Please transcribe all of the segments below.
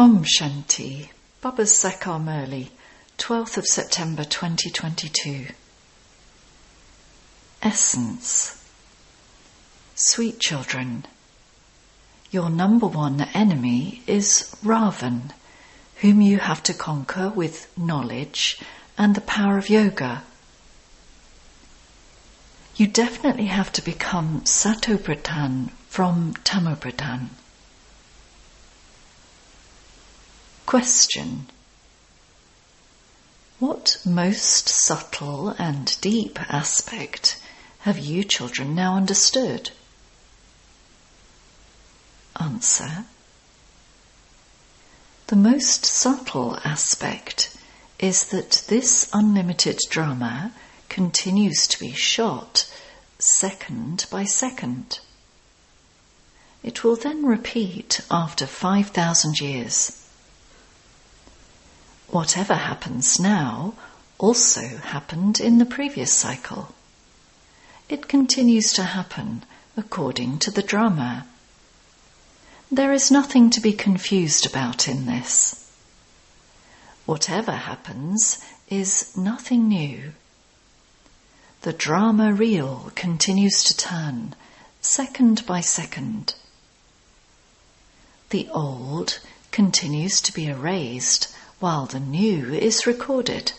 Om Shanti, Baba Sakar Murli, 12th of September 2022. Essence. Sweet children, your number one enemy is Ravan, whom you have to conquer with knowledge and the power of yoga. You definitely have to become Satopradhan from Tamopradhan. Question What most subtle and deep aspect have you children now understood? Answer The most subtle aspect is that this unlimited drama continues to be shot second by second. It will then repeat after 5,000 years. Whatever happens now also happened in the previous cycle. It continues to happen according to the drama. There is nothing to be confused about in this. Whatever happens is nothing new. The drama reel continues to turn second by second. The old continues to be erased while the new is recorded.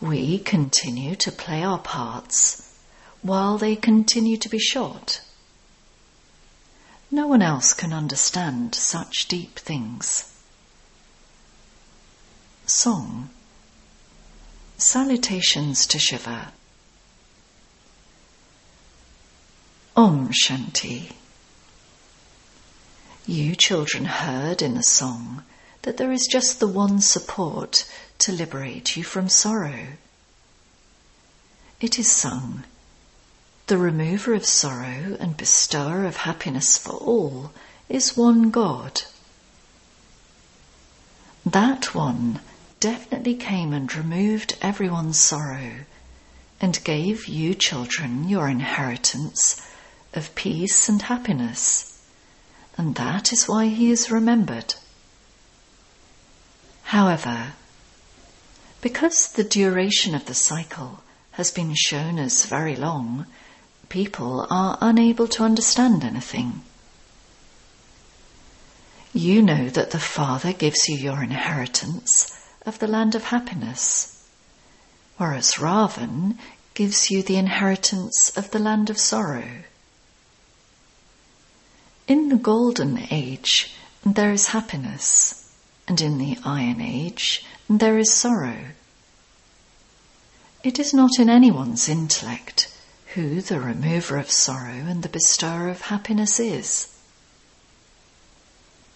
We continue to play our parts while they continue to be shot. No one else can understand such deep things. Song Salutations to Shiva. Om Shanti. You children heard in the song that there is just the one support to liberate you from sorrow. It is sung, the remover of sorrow and bestower of happiness for all is one God. That one definitely came and removed everyone's sorrow and gave you children your inheritance of peace and happiness, and that is why he is remembered. However, because the duration of the cycle has been shown as very long, people are unable to understand anything. You know that the Father gives you your inheritance of the land of happiness, whereas Ravan gives you the inheritance of the land of sorrow. In the Golden Age, there is happiness and in the Iron Age there is sorrow. It is not in anyone's intellect who the remover of sorrow and the bestower of happiness is.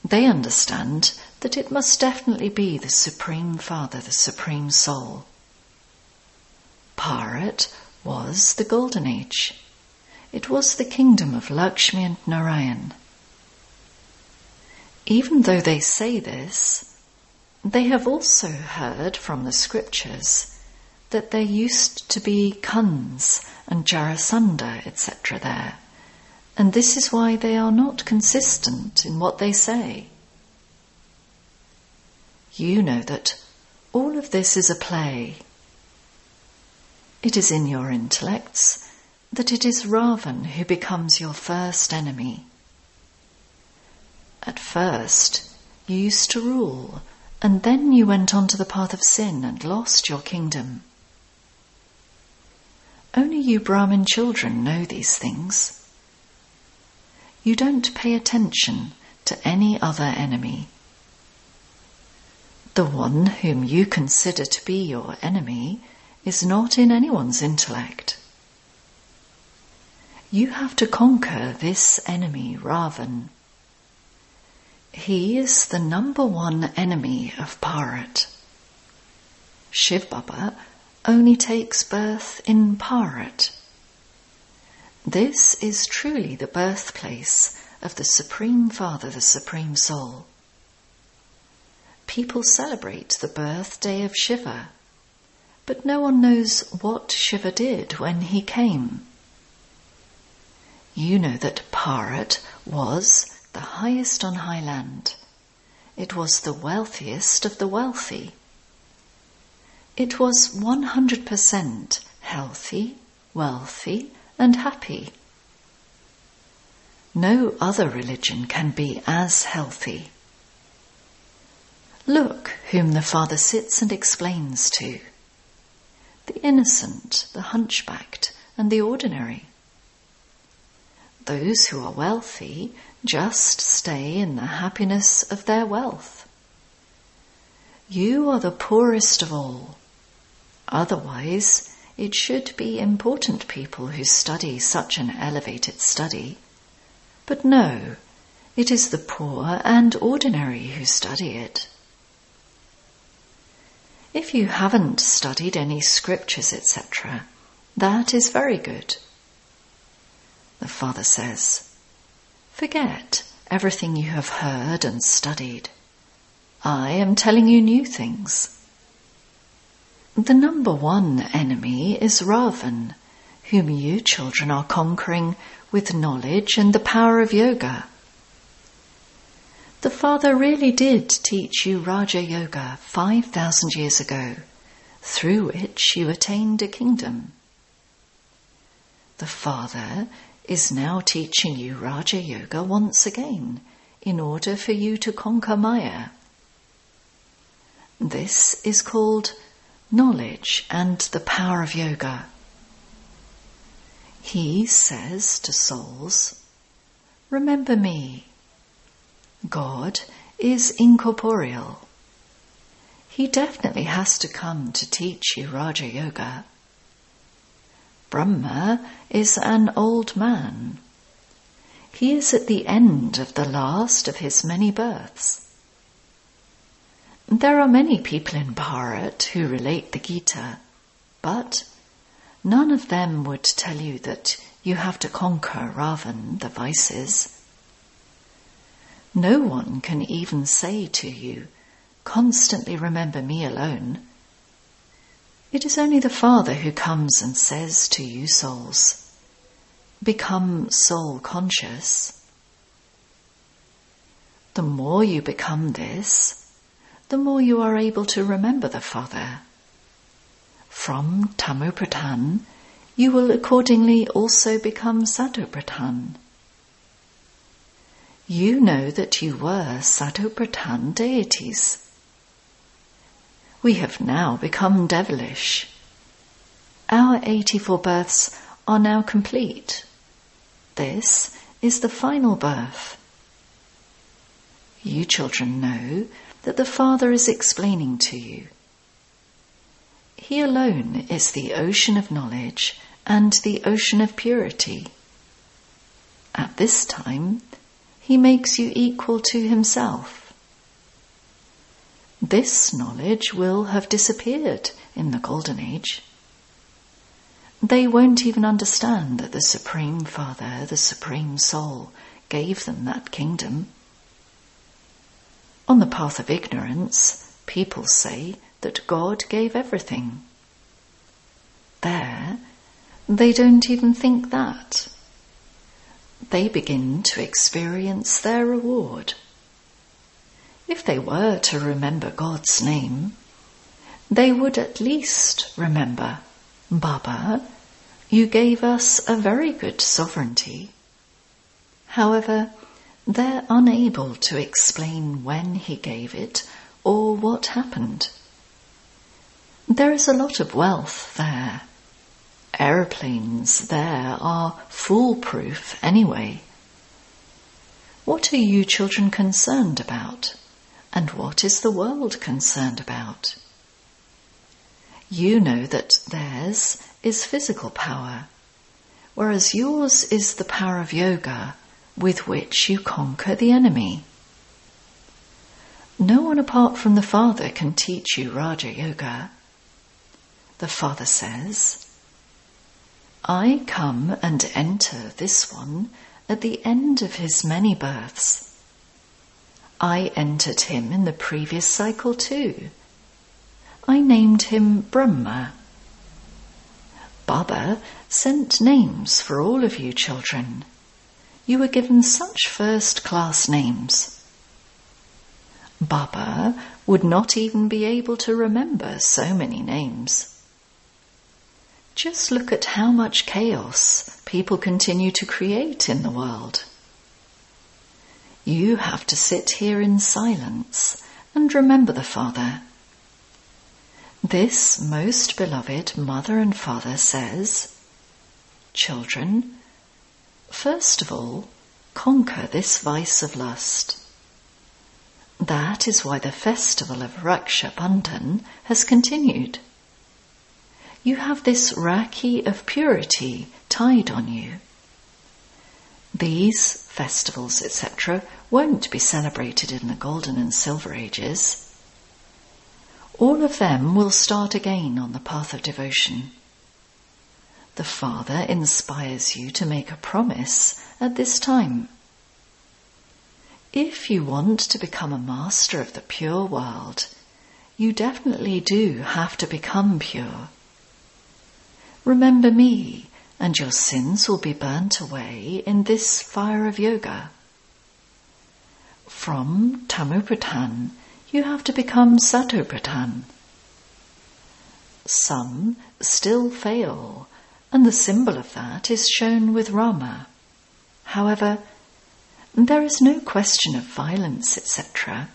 They understand that it must definitely be the Supreme Father, the Supreme Soul. Bharat was the Golden Age. It was the kingdom of Lakshmi and Narayan. Even though they say this, they have also heard from the scriptures that there used to be Kans and Jarasandha, etc. there, and this is why they are not consistent in what they say. You know that all of this is a play. It is in your intellects that it is Ravan who becomes your first enemy. First, you used to rule, and then you went on to the path of sin and lost your kingdom. Only you Brahmin children know these things. You don't pay attention to any other enemy. The one whom you consider to be your enemy is not in anyone's intellect. You have to conquer this enemy, Ravan. He is the number one enemy of Bharat. Shiv Baba only takes birth in Bharat. This is truly the birthplace of the Supreme Father, the Supreme Soul. People celebrate the birthday of Shiva, but no one knows what Shiva did when he came. You know that Bharat was the highest on high land. It was the wealthiest of the wealthy. It was 100% healthy, wealthy, and happy. No other religion can be as healthy. Look whom the Father sits and explains to the innocent, the hunchbacked, and the ordinary. Those who are wealthy just stay in the happiness of their wealth. You are the poorest of all. Otherwise, it should be important people who study such an elevated study. But no, it is the poor and ordinary who study it. If you haven't studied any scriptures, etc., that is very good. The Father says, Forget everything you have heard and studied. I am telling you new things. The number one enemy is Ravan, whom you children are conquering with knowledge and the power of yoga. The Father really did teach you Raja Yoga 5,000 years ago, through which you attained a kingdom. The Father is now teaching you Raja Yoga once again in order for you to conquer Maya. This is called knowledge and the power of yoga. He says to souls, Remember me. God is incorporeal. He definitely has to come to teach you Raja Yoga. Brahma is an old man. He is at the end of the last of his many births. There are many people in Bharat who relate the Gita, but none of them would tell you that you have to conquer Ravan, the vices. No one can even say to you, constantly remember me alone. It is only the Father who comes and says to you souls, become soul conscious. The more you become this, the more you are able to remember the Father. From Tamopradhan, you will accordingly also become Satopradhan. You know that you were Satopradhan deities. We have now become devilish. Our 84 births are now complete. This is the final birth. You children know that the Father is explaining to you. He alone is the ocean of knowledge and the ocean of purity. At this time, he makes you equal to himself. This knowledge will have disappeared in the Golden Age. They won't even understand that the Supreme Father, the Supreme Soul, gave them that kingdom. On the path of ignorance, people say that God gave everything. There, they don't even think that they begin to experience their reward. If they were to remember God's name, they would at least remember, Baba, you gave us a very good sovereignty. However, they're unable to explain when he gave it or what happened. There is a lot of wealth there aeroplanes there are foolproof anyway. What are you children concerned about? And what is the world concerned about? You know that theirs is physical power, whereas yours is the power of yoga with which you conquer the enemy. No one apart from the Father can teach you Raja Yoga. The Father says, I come and enter this one at the end of his many births. I entered him in the previous cycle too. I named him Brahma. Baba sent names for all of you children. you were given such first class names. Baba would not even be able to remember so many names. Just look at how much chaos people continue to create in the world. You have to sit here in silence and remember the Father. This most beloved mother and father says, Children, first of all, conquer this vice of lust. That is why the festival of Raksha Bandhan has continued. You have this Rakhi of purity tied on you. These festivals, etc., won't be celebrated in the golden and silver ages. All of them will start again on the path of devotion. The Father inspires you to make a promise at this time. If you want to become a master of the pure world, you definitely do have to become pure. Remember me and your sins will be burnt away in this fire of yoga. From Tamopradhan, you have to become Satopradhan. Some still fail, and the symbol of that is shown with Rama. However, there is no question of violence, etc.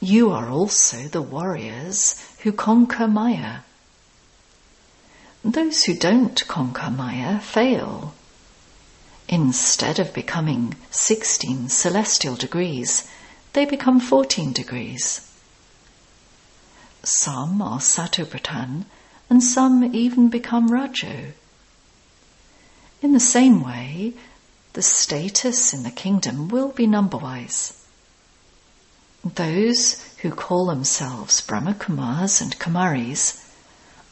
You are also the warriors who conquer Maya. Those who don't conquer Maya fail. Instead of becoming 16 celestial degrees, they become 14 degrees. Some are Satopradhan and some even become Rajo. In the same way, the status in the kingdom will be number-wise. Those who call themselves Brahmakumars and Kumaris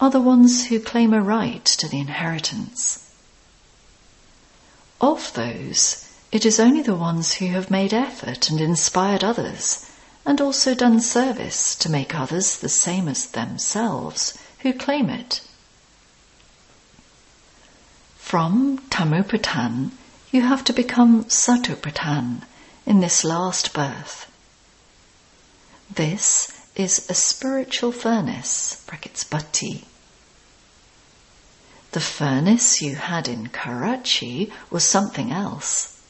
are the ones who claim a right to the inheritance. Of those, it is only the ones who have made effort and inspired others, and also done service to make others the same as themselves, who claim it. From Tamopradhan, you have to become Satopradhan in this last birth. This is a spiritual furnace, brackets bhatti, the furnace you had in Karachi was something else.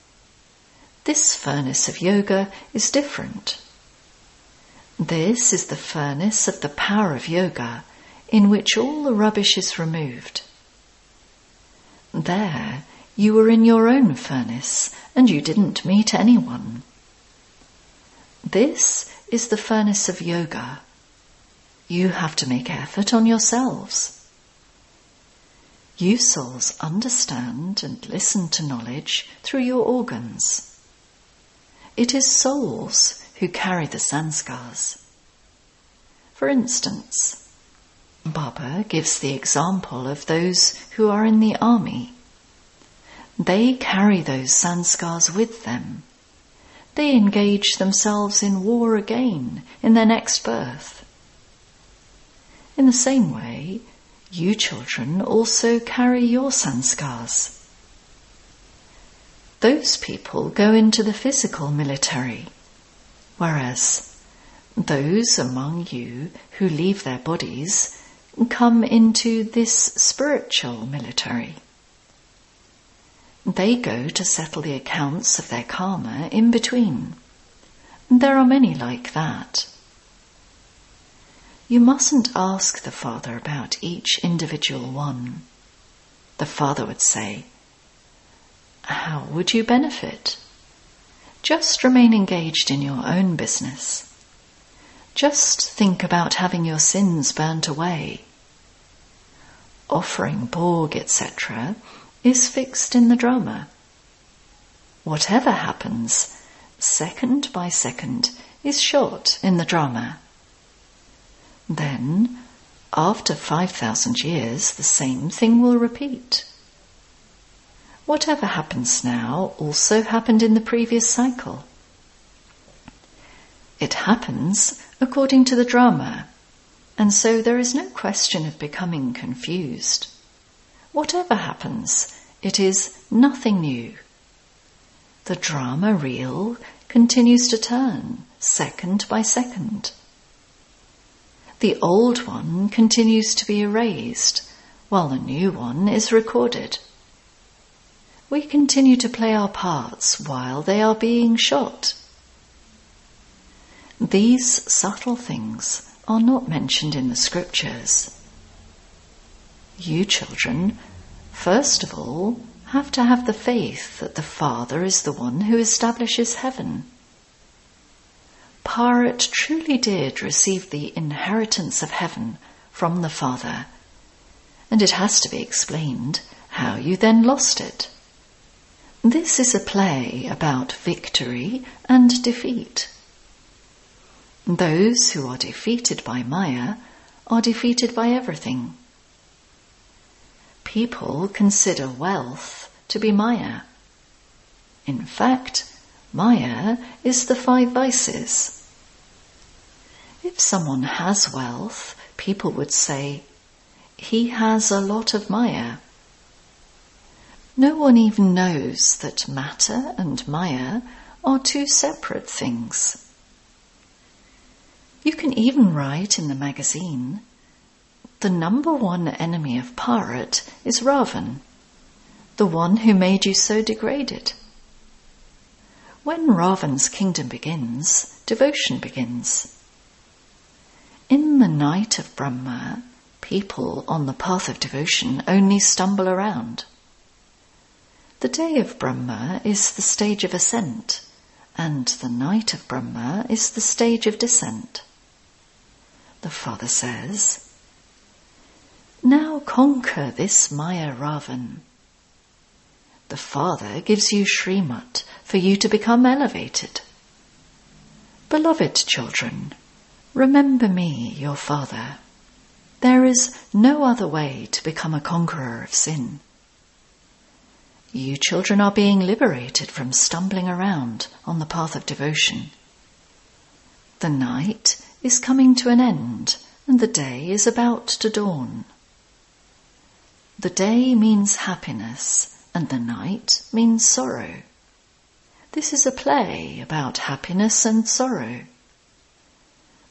This furnace of yoga is different. This is the furnace of the power of yoga in which all the rubbish is removed. There, you were in your own furnace and you didn't meet anyone. This is the furnace of yoga. You have to make effort on yourselves. You souls understand and listen to knowledge through your organs. It is souls who carry the sanskars. For instance, Baba gives the example of those who are in the army. They carry those sanskars with them. They engage themselves in war again in their next birth. In the same way, you children also carry your sanskars. Those people go into the physical military, whereas those among you who leave their bodies come into this spiritual military. They go to settle the accounts of their karma in between. There are many like that. You mustn't ask the Father about each individual one. The Father would say, How would you benefit? Just remain engaged in your own business. Just think about having your sins burnt away. Offering bhog, etc., is fixed in the drama. Whatever happens, second by second, is shot in the drama. Then, after 5,000 years, the same thing will repeat. Whatever happens now also happened in the previous cycle. It happens according to the drama, and so there is no question of becoming confused. Whatever happens, It is nothing new. The drama reel continues to turn second by second. The old one continues to be erased while the new one is recorded. We continue to play our parts while they are being shot. These subtle things are not mentioned in the scriptures. You children, first of all, have to have the faith that the Father is the one who establishes heaven. Bharat truly did receive the inheritance of heaven from the Father, and it has to be explained how you then lost it. This is a play about victory and defeat. Those who are defeated by Maya are defeated by everything. People consider wealth to be Maya. In fact, Maya is the five vices. If someone has wealth, people would say, he has a lot of Maya. No one even knows that matter and Maya are two separate things. You can even write in the magazine, the number one enemy of Bharat is Ravan, the one who made you so degraded. When Ravan's kingdom begins, devotion begins. In the night of Brahma, people on the path of devotion only stumble around. The day of Brahma is the stage of ascent, and the night of Brahma is the stage of descent. The father says, Now conquer this Maya Ravan. The father gives you Srimat for you to become elevated. Beloved children, Remember me, your Father. There is no other way to become a conqueror of sin. You children are being liberated from stumbling around on the path of devotion. The night is coming to an end and the day is about to dawn. The day means happiness and the night means sorrow. This is a play about happiness and sorrow.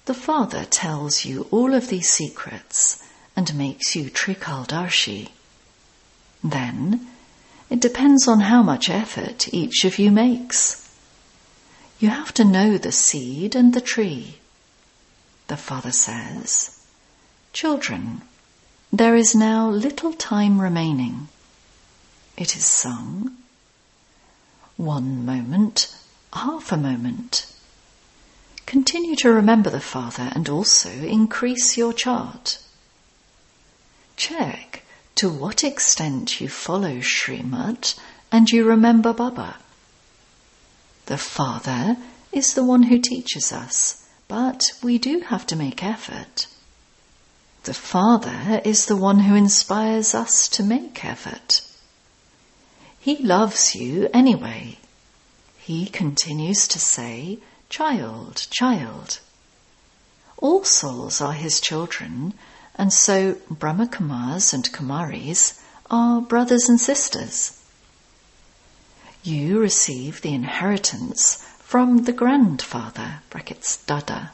The Father tells you all of these secrets and makes you Trikaldarshi. Then, it depends on how much effort each of you makes. You have to know the seed and the tree. The Father says, Children, there is now little time remaining. It is sung. One moment, half a moment, Continue to remember the Father and also increase your chart. Check to what extent you follow Srimat and you remember Baba. The Father is the one who teaches us, but we do have to make effort. The Father is the one who inspires us to make effort. He loves you anyway. He continues to say, Child, child. All souls are his children, and so Brahma Kumars and Kumaris are brothers and sisters. You receive the inheritance from the grandfather, brackets Dada.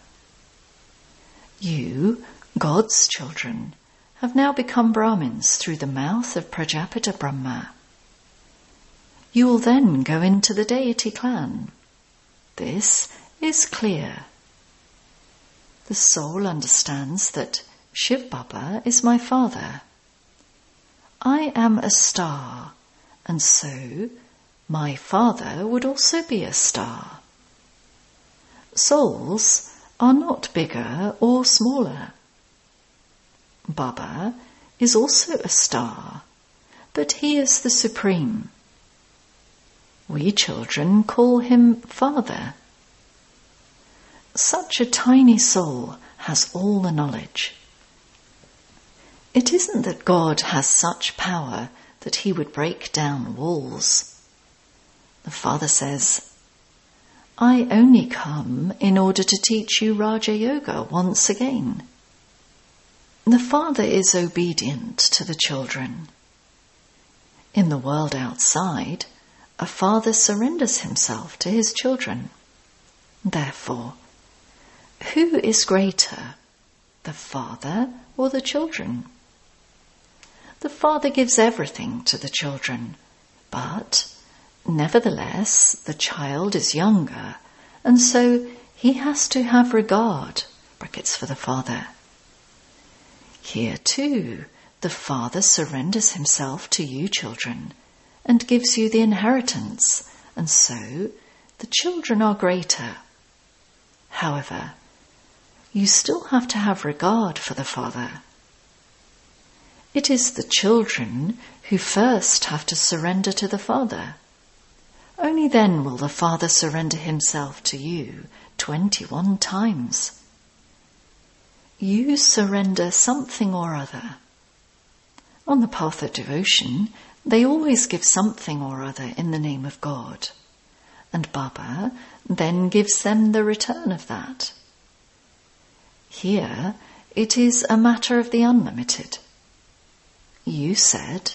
You, God's children, have now become Brahmins through the mouth of Prajapita Brahma. You will then go into the deity clan. This is clear. The soul understands that Shiv Baba is my father. I am a star, and so my father would also be a star. Souls are not bigger or smaller. Baba is also a star, but he is the supreme. We children call him father. Such a tiny soul has all the knowledge. It isn't that God has such power that he would break down walls. The Father says, I only come in order to teach you Raja Yoga once again. The Father is obedient to the children. In the world outside, a father surrenders himself to his children. Therefore, who is greater, the father or the children? The father gives everything to the children, but nevertheless the child is younger, and so he has to have regard, brackets for the father. Here too, the father surrenders himself to you children and gives you the inheritance, and so the children are greater. However, you still have to have regard for the father. It is the children who first have to surrender to the father. Only then will the father surrender himself to you 21 times. You surrender something or other. On the path of devotion, they always give something or other in the name of God. And Baba then gives them the return of that. Here, it is a matter of the unlimited. You said,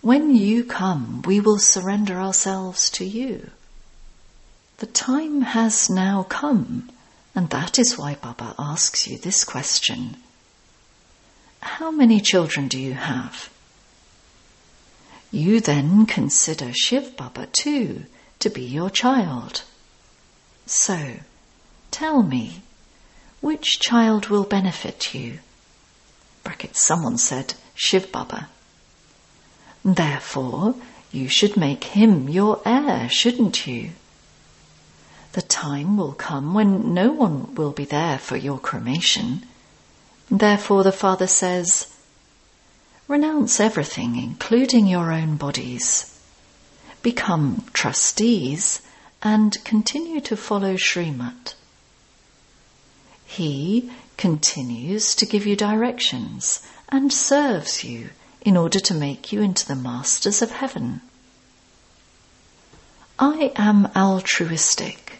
When you come, we will surrender ourselves to you. The time has now come, and that is why Baba asks you this question. How many children do you have? You then consider Shiv Baba too to be your child. So, tell me, which child will benefit you? Someone said Shiv Baba. Therefore, you should make him your heir, shouldn't you? The time will come when no one will be there for your cremation. Therefore, the Father says, Renounce everything, including your own bodies. Become trustees and continue to follow Srimat. He continues to give you directions and serves you in order to make you into the masters of heaven. I am altruistic.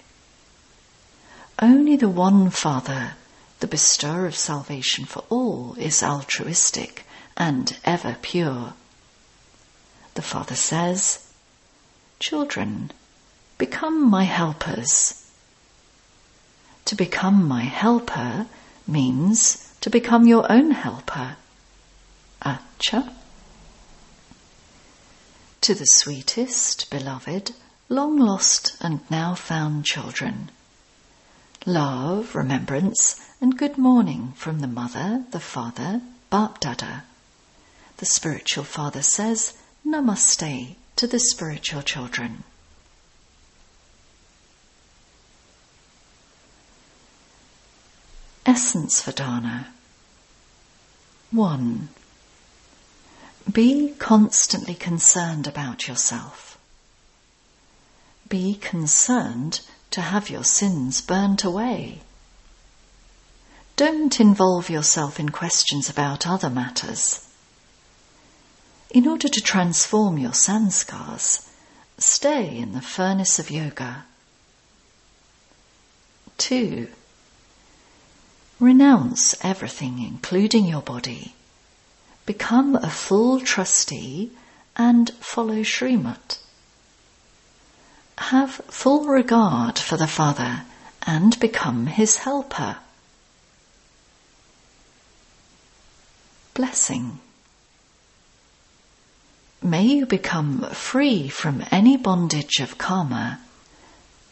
Only the one Father, the bestower of salvation for all, is altruistic and ever pure. The Father says, Children, become my helpers. To become my helper means to become your own helper. Acha. To the sweetest, beloved, long lost and now found children. Love, remembrance, and good morning from the mother, the father, Bap Dada the spiritual father says Namaste to the spiritual children. Essence Dharna 1. Be constantly concerned about yourself. Be concerned to have your sins burnt away. Don't involve yourself in questions about other matters. In order to transform your sanskars, stay in the furnace of yoga. 2. Renounce everything, including your body. Become a full trustee and follow Srimat. Have full regard for the Father and become his helper. Blessing. May you become free from any bondage of karma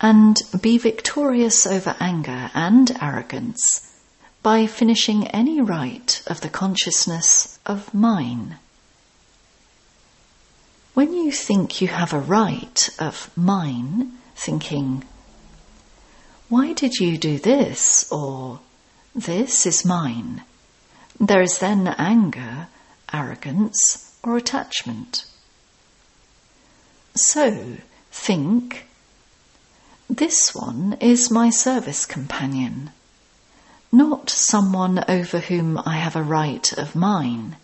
and be victorious over anger and arrogance by finishing any right of the consciousness of mine. When you think you have a right of mine, thinking, why did you do this? or this is mine, there is then anger, arrogance, or attachment. So think, this one is my service companion, not someone over whom I have a right of mine.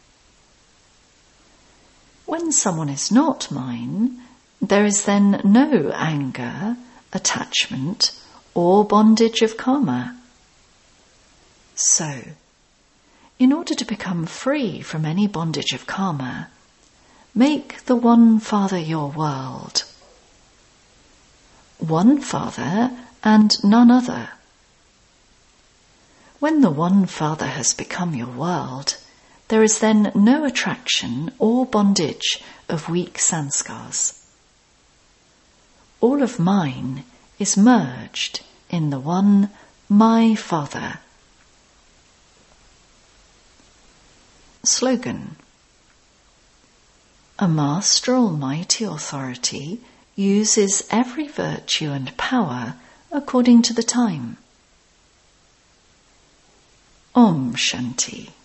When someone is not mine, there is then no anger, attachment, or bondage of karma. So, in order to become free from any bondage of karma, Make the One Father your world. One Father and none other. When the One Father has become your world, there is then no attraction or bondage of weak sanskars. All of mine is merged in the one my Father. Slogan A Master Almighty Authority uses every virtue and power according to the time. Om Shanti.